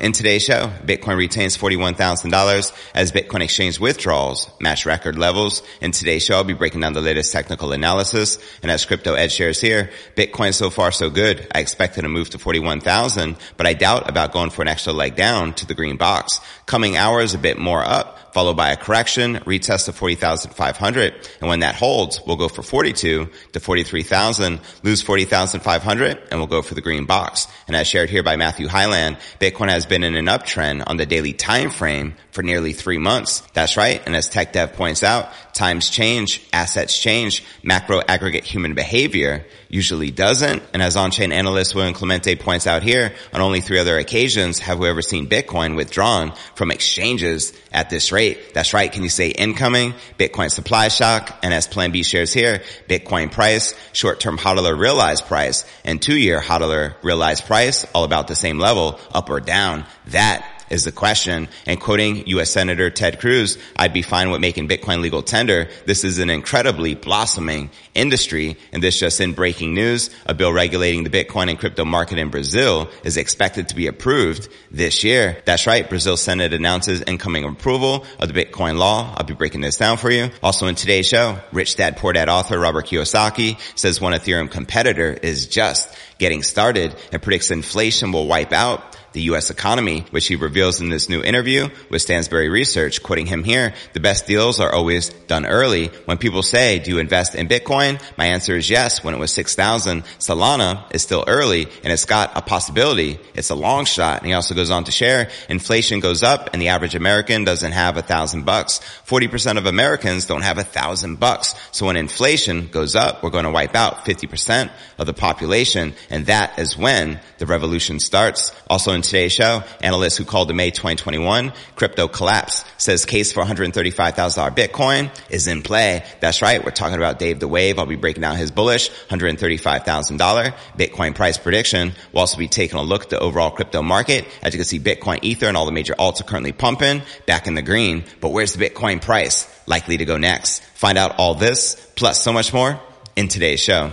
In today's show, Bitcoin retains $41,000 as Bitcoin exchange withdrawals match record levels. In today's show, I'll be breaking down the latest technical analysis. And as crypto edge shares here, Bitcoin so far so good. I expected a move to 41,000, but I doubt about going for an extra leg down to the green box. Coming hours a bit more up followed by a correction, retest of 40,500. And when that holds, we'll go for 42 to 43,000, lose 40,500, and we'll go for the green box. And as shared here by Matthew Hyland, Bitcoin has been in an uptrend on the daily time frame for nearly three months. That's right. And as Tech Dev points out, times change, assets change, macro aggregate human behavior usually doesn't. And as on-chain analyst William Clemente points out here, on only three other occasions have we ever seen Bitcoin withdrawn from exchanges at this rate. That's right. Can you say incoming, Bitcoin supply shock, and as Plan B shares here, Bitcoin price, short-term hodler realized price, and two-year hodler realized price, all about the same level, up or down. That is the question. And quoting U.S. Senator Ted Cruz, I'd be fine with making Bitcoin legal tender. This is an incredibly blossoming industry. And this just in breaking news, a bill regulating the Bitcoin and crypto market in Brazil is expected to be approved this year. That's right. Brazil Senate announces incoming approval of the Bitcoin law. I'll be breaking this down for you. Also in today's show, Rich Dad Poor Dad author Robert Kiyosaki says one Ethereum competitor is just getting started and predicts inflation will wipe out the U.S. economy, which he reveals in this new interview with Stansberry Research. Quoting him here, the best deals are always done early. When people say, do you invest in Bitcoin? My answer is yes. When it was 6,000, Solana is still early and it's got a possibility. It's a long shot. And he also goes on to share, inflation goes up and the average American doesn't have a thousand bucks. 40% of Americans don't have a thousand bucks. So when inflation goes up, we're going to wipe out 50% of the population. And that is when the revolution starts. Also in today's show, analyst who called the May 2021 crypto collapse says case for $135,000 Bitcoin is in play. That's right. We're talking about Dave the Wave. I'll be breaking down his bullish $135,000 Bitcoin price prediction. We'll also be taking a look at the overall crypto market. As you can see, Bitcoin, Ether, and all the major alts are currently pumping back in the green. But where's the Bitcoin price likely to go next? Find out all this plus so much more in today's show.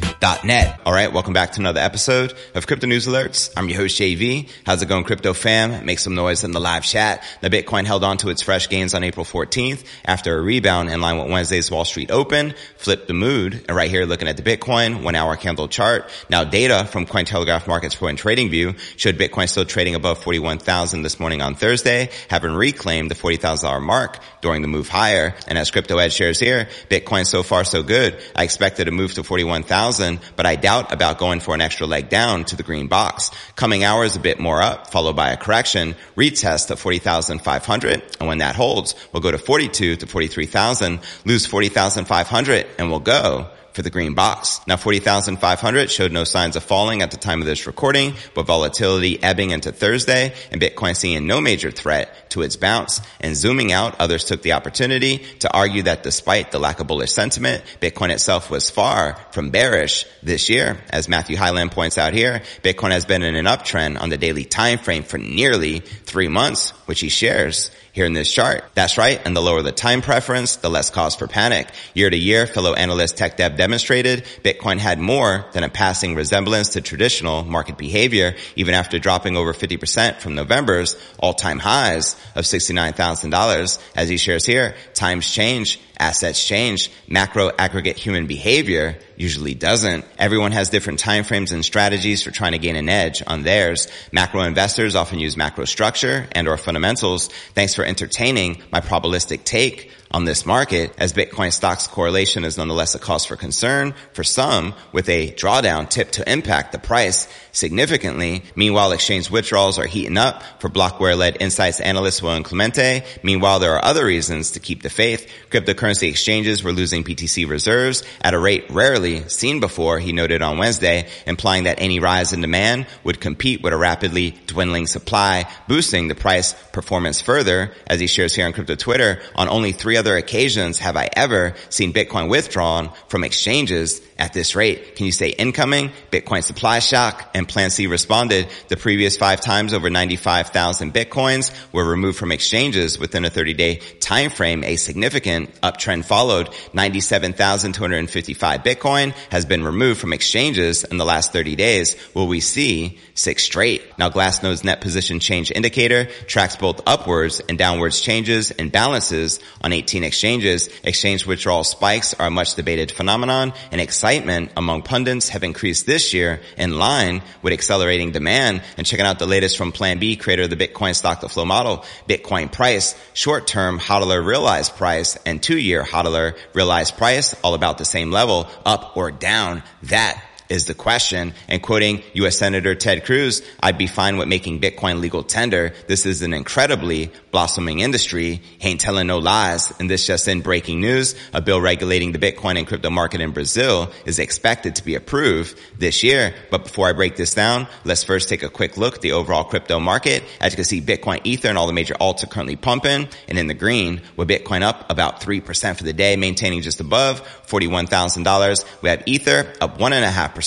cryptonewsalerts.net. All right, welcome back to another episode of Crypto News Alerts. I'm your host JV. How's it going, crypto fam? Make some noise in the live chat. The Bitcoin held on to its fresh gains on April 14th after a rebound in line with Wednesday's Wall Street Open. Flipped the mood. And right here, looking at the Bitcoin one hour candle chart. Now data from Cointelegraph Markets Pro and Trading View showed Bitcoin still trading above 41,000 this morning on Thursday, having reclaimed the $40,000 mark during the move higher. And as Crypto Edge shares here, Bitcoin so far so good. I expected a move to 41,000, but I doubt about going for an extra leg down to the green box. Coming hours a bit more up, followed by a correction, retest of 40,500. And when that holds, we'll go to 42 to 43,000, lose 40,500, and we'll go for the green box. Now 40,500 showed no signs of falling at the time of this recording, but volatility ebbing into Thursday and Bitcoin seeing no major threat to its bounce. And zooming out, others took the opportunity to argue that despite the lack of bullish sentiment, Bitcoin itself was far from bearish this year. As Matthew Hyland points out here, Bitcoin has been in an uptrend on the daily time frame for nearly three months, which he shares here in this chart. That's right. And the lower the time preference, the less cause for panic. Year to year, fellow analyst Tech Dev demonstrated, Bitcoin had more than a passing resemblance to traditional market behavior, even after dropping over 50% from November's all-time highs of $69,000. As he shares here, times change assets change. Macro aggregate human behavior usually doesn't. Everyone has different timeframes and strategies for trying to gain an edge on theirs. Macro investors often use macro structure and or fundamentals. Thanks for entertaining my probabilistic take on this market as Bitcoin stocks correlation is nonetheless a cause for concern for some with a drawdown tip to impact the price significantly. Meanwhile, exchange withdrawals are heating up for Blockware-led insights analyst Will Clemente. Meanwhile, there are other reasons to keep the faith. Cryptocurrency exchanges were losing BTC reserves at a rate rarely seen before, he noted on Wednesday, implying that any rise in demand would compete with a rapidly dwindling supply, boosting the price performance further. As he shares here on crypto Twitter, on only three other occasions have I ever seen Bitcoin withdrawn from exchanges at this rate. Can you say incoming? Bitcoin supply shock and Plan C responded. The previous five times over 95,000 Bitcoins were removed from exchanges within a 30 day time frame. A significant uptrend followed. 97,255 Bitcoin has been removed from exchanges in the last 30 days. Will we see six straight? Now Glassnode's net position change indicator tracks both upwards and downwards changes and balances on 18 18 exchanges, exchange withdrawal spikes are a much debated phenomenon and excitement among pundits have increased this year in line with accelerating demand and checking out the latest from Plan B, creator of the Bitcoin stock to flow model, Bitcoin price, short-term hodler realized price and two-year hodler realized price, all about the same level, up or down. That is the question. And quoting U.S. Senator Ted Cruz, I'd be fine with making Bitcoin legal tender. This is an incredibly blossoming industry. Ain't telling no lies. And this just in breaking news, a bill regulating the Bitcoin and crypto market in Brazil is expected to be approved this year. But before I break this down, let's first take a quick look at the overall crypto market. As you can see, Bitcoin, Ether, and all the major alts are currently pumping and in the green with Bitcoin up about 3% for the day, maintaining just above $41,000. We have Ether up one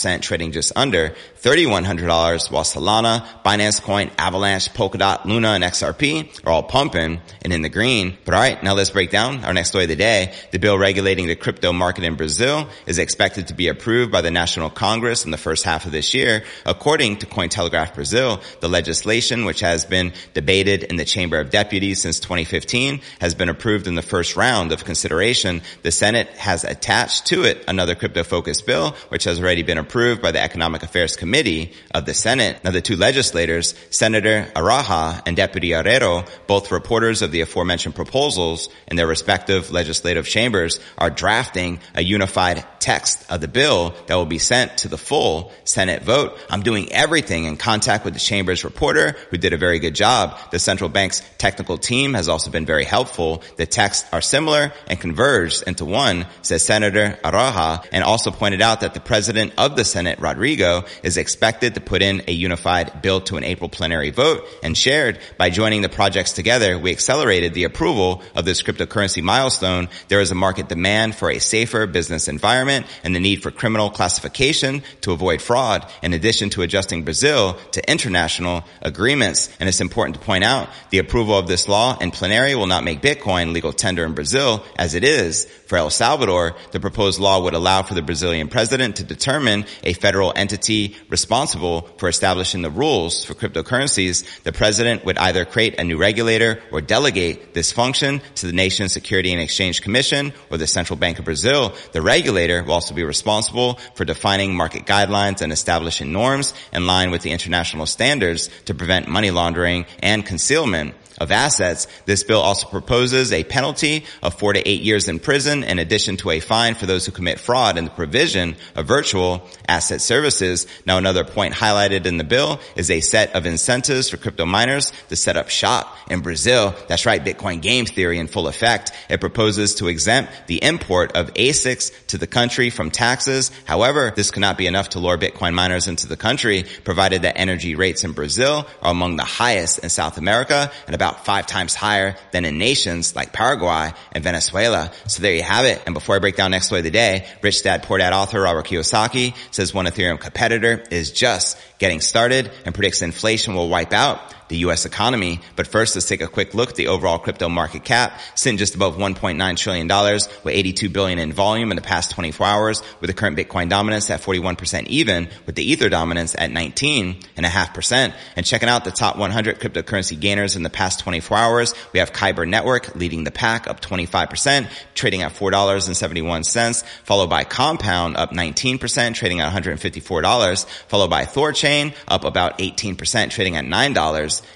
and a half percent trading just under $3,100 while Solana, Binance Coin, Avalanche, Polkadot, Luna, and XRP are all pumping and in the green. But all right, now let's break down our next story of the day. The bill regulating the crypto market in Brazil is expected to be approved by the National Congress in the first half of this year. According to Cointelegraph Brazil, the legislation, which has been debated in the Chamber of Deputies since 2015, has been approved in the first round of consideration. The Senate has attached to it another crypto-focused bill, which has already been approved by the Economic Affairs Committee of the Senate. Now the two legislators, Senator Araújo and Deputy Aureo, both reporters of the aforementioned proposals in their respective legislative chambers, are drafting a unified text of the bill that will be sent to the full Senate vote. I'm doing everything in contact with the chamber's reporter who did a very good job. The central bank's technical team has also been very helpful. The texts are similar and converged into one, says Senator Araújo, and also pointed out that the president of the Senate, Rodrigo, is expected to put in a unified bill to an April plenary vote and shared by joining the projects together, we accelerated the approval of this cryptocurrency milestone. There is a market demand for a safer business environment and the need for criminal classification to avoid fraud in addition to adjusting Brazil to international agreements. And it's important to point out the approval of this law in plenary will not make Bitcoin legal tender in Brazil as it is for El Salvador. The proposed law would allow for the Brazilian president to determine a federal entity responsible for establishing the rules for cryptocurrencies, the president would either create a new regulator or delegate this function to the nation's Security and Exchange Commission or the Central Bank of Brazil. The regulator will also be responsible for defining market guidelines and establishing norms in line with the international standards to prevent money laundering and concealment of assets. This bill also proposes a penalty of four to eight years in prison in addition to a fine for those who commit fraud in the provision of virtual asset services. Now another point highlighted in the bill is a set of incentives for crypto miners to set up shop in Brazil. That's right, Bitcoin game theory in full effect. It proposes to exempt the import of ASICs to the country from taxes. However, this cannot be enough to lure Bitcoin miners into the country, provided that energy rates in Brazil are among the highest in South America and about about five times higher than in nations like Paraguay and Venezuela. So there you have it. And before I break down next story of the day, Rich Dad Poor Dad author Robert Kiyosaki says one Ethereum competitor is just getting started and predicts inflation will wipe out the U.S. economy. But first, let's take a quick look at the overall crypto market cap, sitting just above $1.9 trillion with 82 billion in volume in the past 24 hours, with the current Bitcoin dominance at 41% even, with the Ether dominance at 19.5%. And checking out the top 100 cryptocurrency gainers in the past 24 hours, we have Kyber Network leading the pack up 25%, trading at $4.71, followed by Compound up 19%, trading at $154, followed by Thorchain up about 18%, trading at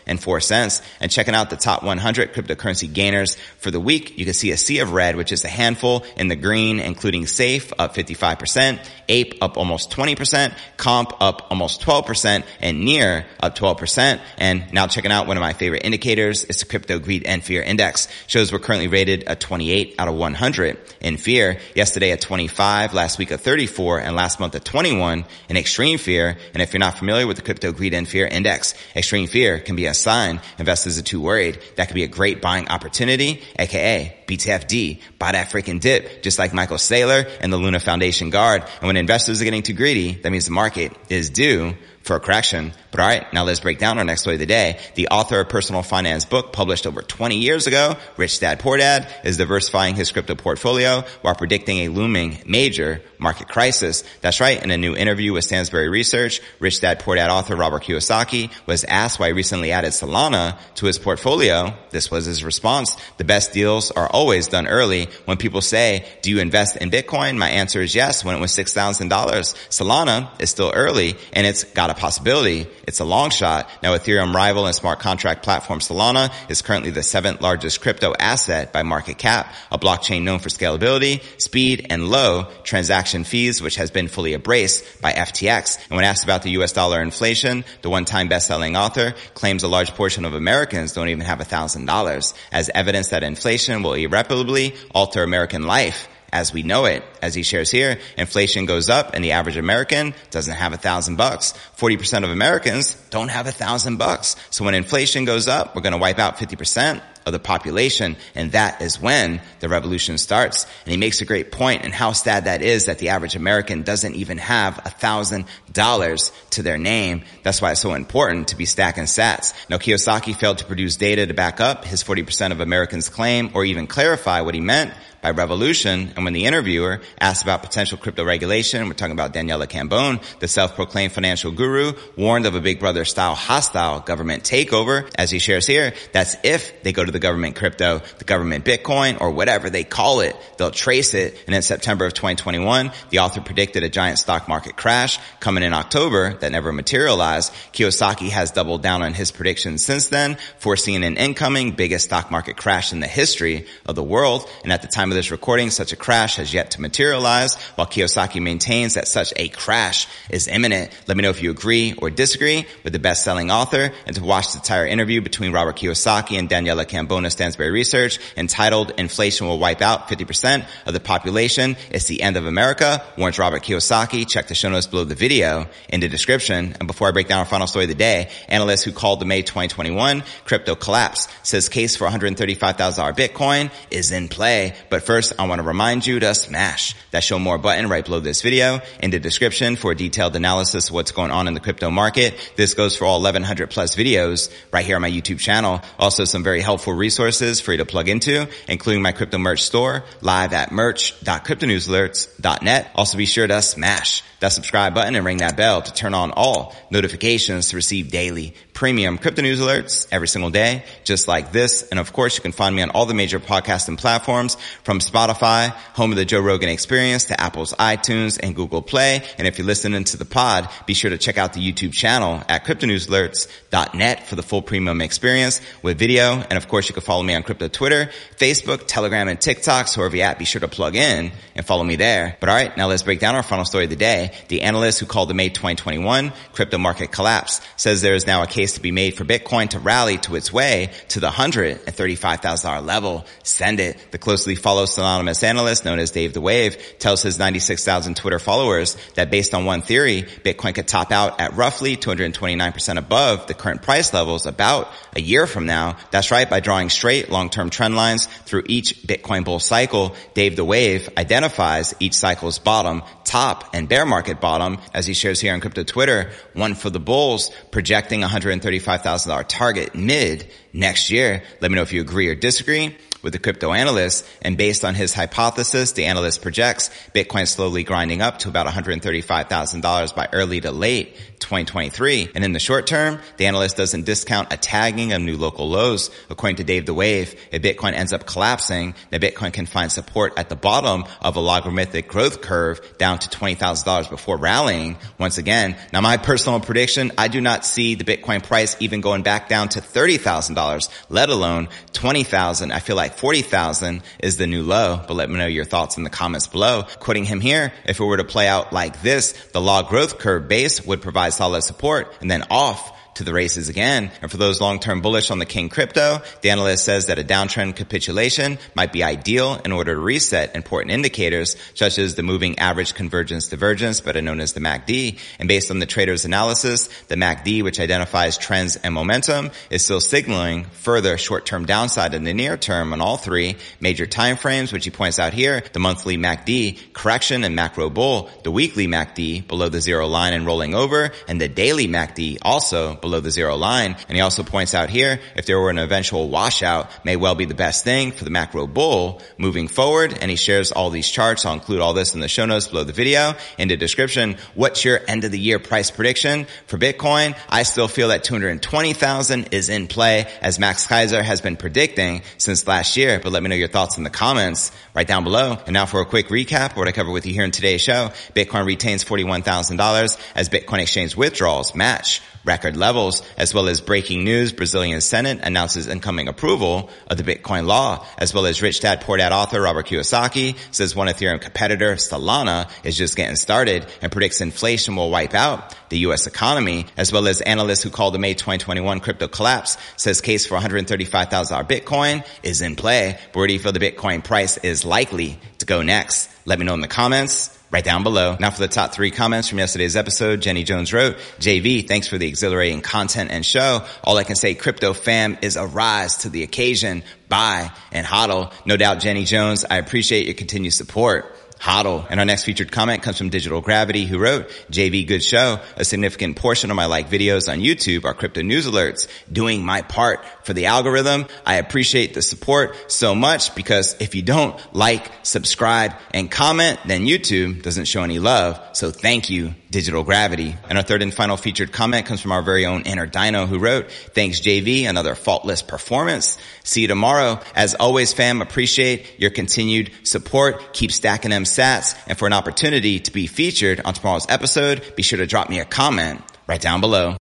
$9.04. And checking out the top 100 cryptocurrency gainers for the week, you can see a sea of red, which is a handful in the green, including Safe up 55%, Ape up almost 20%, Comp up almost 12%, and Near up 12%. And now checking out one of my favorite indicators, it's the Crypto Greed and Fear Index. Shows we're currently rated a 28 out of 100 in fear. Yesterday at 25, last week at 34, and last month at 21 in extreme fear. And if you're not familiar with the Crypto Greed and Fear Index, extreme fear can be a sign investors are too worried. That could be a great buying opportunity, aka BTFD, buy that freaking dip, just like Michael Saylor and the Luna Foundation Guard. And when investors are getting too greedy, that means the market is due for a correction. But all right, now let's break down our next story of the day. The author of Personal Finance book published over 20 years ago, Rich Dad Poor Dad, is diversifying his crypto portfolio while predicting a looming major market crisis. That's right. In a new interview with Stansberry Research, Rich Dad Poor Dad author Robert Kiyosaki was asked why he recently added Solana to his portfolio. This was his response. The best deals are always done early. When people say, do you invest in Bitcoin? My answer is yes. When it was $6,000, Solana is still early and it's got a possibility. It's a long shot. Now Ethereum rival and smart contract platform Solana is currently the seventh largest crypto asset by market cap, a blockchain known for scalability, speed, and low transaction fees, which has been fully embraced by FTX. And when asked about the US dollar inflation, the one-time best-selling author claims a large portion of Americans don't even have a thousand dollars as evidence that inflation will irreparably alter American life as we know it. As he shares here, inflation goes up and the average American doesn't have a thousand bucks. 40% of Americans don't have a thousand bucks. So when inflation goes up, we're going to wipe out 50% of the population. And that is when the revolution starts. And he makes a great point and how sad that is that the average American doesn't even have a thousand dollars to their name. That's why it's so important to be stacking sats. Now Kiyosaki failed to produce data to back up his 40% of Americans claim or even clarify what he meant by revolution. And when the interviewer asked about potential crypto regulation, we're talking about Daniela Cambone, the self-proclaimed financial guru, warned of a big brother style hostile government takeover. As he shares here, that's if they go to the government crypto, the government Bitcoin, or whatever they call it. They'll trace it. And in September of 2021, the author predicted a giant stock market crash coming in October that never materialized. Kiyosaki has doubled down on his predictions since then, foreseeing an incoming biggest stock market crash in the history of the world. And at the time of this recording, such a crash has yet to materialize, while Kiyosaki maintains that such a crash is imminent. Let me know if you agree or disagree with the best-selling author and to watch the entire interview between Robert Kiyosaki and Daniela Cambona Stansberry Research entitled Inflation Will Wipe Out 50% of the Population. It's the End of America. Warrants Robert Kiyosaki. Check the show notes below the video in the description. And before I break down our final story of the day, analyst who called the May 2021 crypto collapse says case for $135,000 Bitcoin is in play, but first, I want to remind you to smash that show more button right below this video in the description for a detailed analysis of what's going on in the crypto market. This goes for all 1100 plus videos right here on my YouTube channel. Also some very helpful resources for you to plug into, including my crypto merch store live at merch.cryptonewsalerts.net. Also be sure to smash that subscribe button and ring that bell to turn on all notifications to receive daily premium crypto news alerts every single day, just like this. And of course, you can find me on all the major podcasting platforms from Spotify, home of the Joe Rogan experience to Apple's iTunes and Google Play. And if you're listening to the pod, be sure to check out the YouTube channel at cryptonewsalerts.net for the full premium experience with video. And of course, you can follow me on crypto Twitter, Facebook, Telegram, and TikTok. So wherever you're at, be sure to plug in and follow me there. But all right, now let's break down our final story of the day. The analyst who called the May 2021 crypto market collapse says there is now a case to be made for Bitcoin to rally to its way to the $135,000 level. Send it. The closely followed follow anonymous analyst known as Dave the Wave tells his 96,000 Twitter followers that based on one theory, Bitcoin could top out at roughly 229% above the current price levels about a year from now. That's right. By drawing straight long-term trend lines through each Bitcoin bull cycle, Dave the Wave identifies each cycle's bottom, top, and bear market bottom, as he shares here on crypto Twitter, one for the bulls, projecting $135,000 target mid next year. Let me know if you agree or disagree with the crypto analyst. And based on his hypothesis, the analyst projects Bitcoin slowly grinding up to about $135,000 by early to late 2023. And in the short term, the analyst doesn't discount a tagging of new local lows. According to Dave the Wave, if Bitcoin ends up collapsing, then Bitcoin can find support at the bottom of a logarithmic growth curve down to $20,000 before rallying once again. Now my personal prediction, I do not see the Bitcoin price even going back down to $30,000, let alone 20,000. I feel like 40,000 is the new low, but let me know your thoughts in the comments below. Quoting him here, if it were to play out like this, the log growth curve base would provide solid support and then off to the races again. And for those long-term bullish on the King crypto, the analyst says that a downtrend capitulation might be ideal in order to reset important indicators such as the moving average convergence divergence, better known as the MACD. And based on the trader's analysis, the MACD, which identifies trends and momentum, is still signaling further short-term downside in the near term on all three major timeframes, which he points out here, the monthly MACD correction and macro bull, the weekly MACD below the zero line and rolling over, and the daily MACD also below below the zero line. And he also points out here, if there were an eventual washout, may well be the best thing for the macro bull moving forward. And he shares all these charts. I'll include all this in the show notes below the video in the description. What's your end of the year price prediction for Bitcoin? I still feel that 220,000 is in play as Max Keiser has been predicting since last year. But let me know your thoughts in the comments right down below. And now for a quick recap, what I cover with you here in today's show. Bitcoin retains $41,000 as Bitcoin exchange withdrawals match record levels, as well as breaking news. Brazilian Senate announces incoming approval of the Bitcoin law, as well as Rich Dad Poor Dad author Robert Kiyosaki says one Ethereum competitor, Solana, is just getting started and predicts inflation will wipe out the U.S. economy, as well as analysts who called the May 2021 crypto collapse says case for $135,000 Bitcoin is in play. Where do you feel the Bitcoin price is likely to go next? Let me know in the comments right down below. Now for the top three comments from yesterday's episode, Jenny Jones wrote, JV, thanks for the exhilarating content and show. All I can say, crypto fam is a rise to the occasion. Bye and hodl. No doubt, Jenny Jones, I appreciate your continued support. Hodl. And our next featured comment comes from Digital Gravity who wrote, JV good show. A significant portion of my like videos on YouTube are crypto news alerts doing my part for the algorithm. I appreciate the support so much because if you don't like, subscribe and comment, then YouTube doesn't show any love. So thank you, Digital Gravity. And our third and final featured comment comes from our very own Inner Dino who wrote, thanks JV, another faultless performance. See you tomorrow. As always, fam, appreciate your continued support. Keep stacking them sats. And for an opportunity to be featured on tomorrow's episode, be sure to drop me a comment right down below.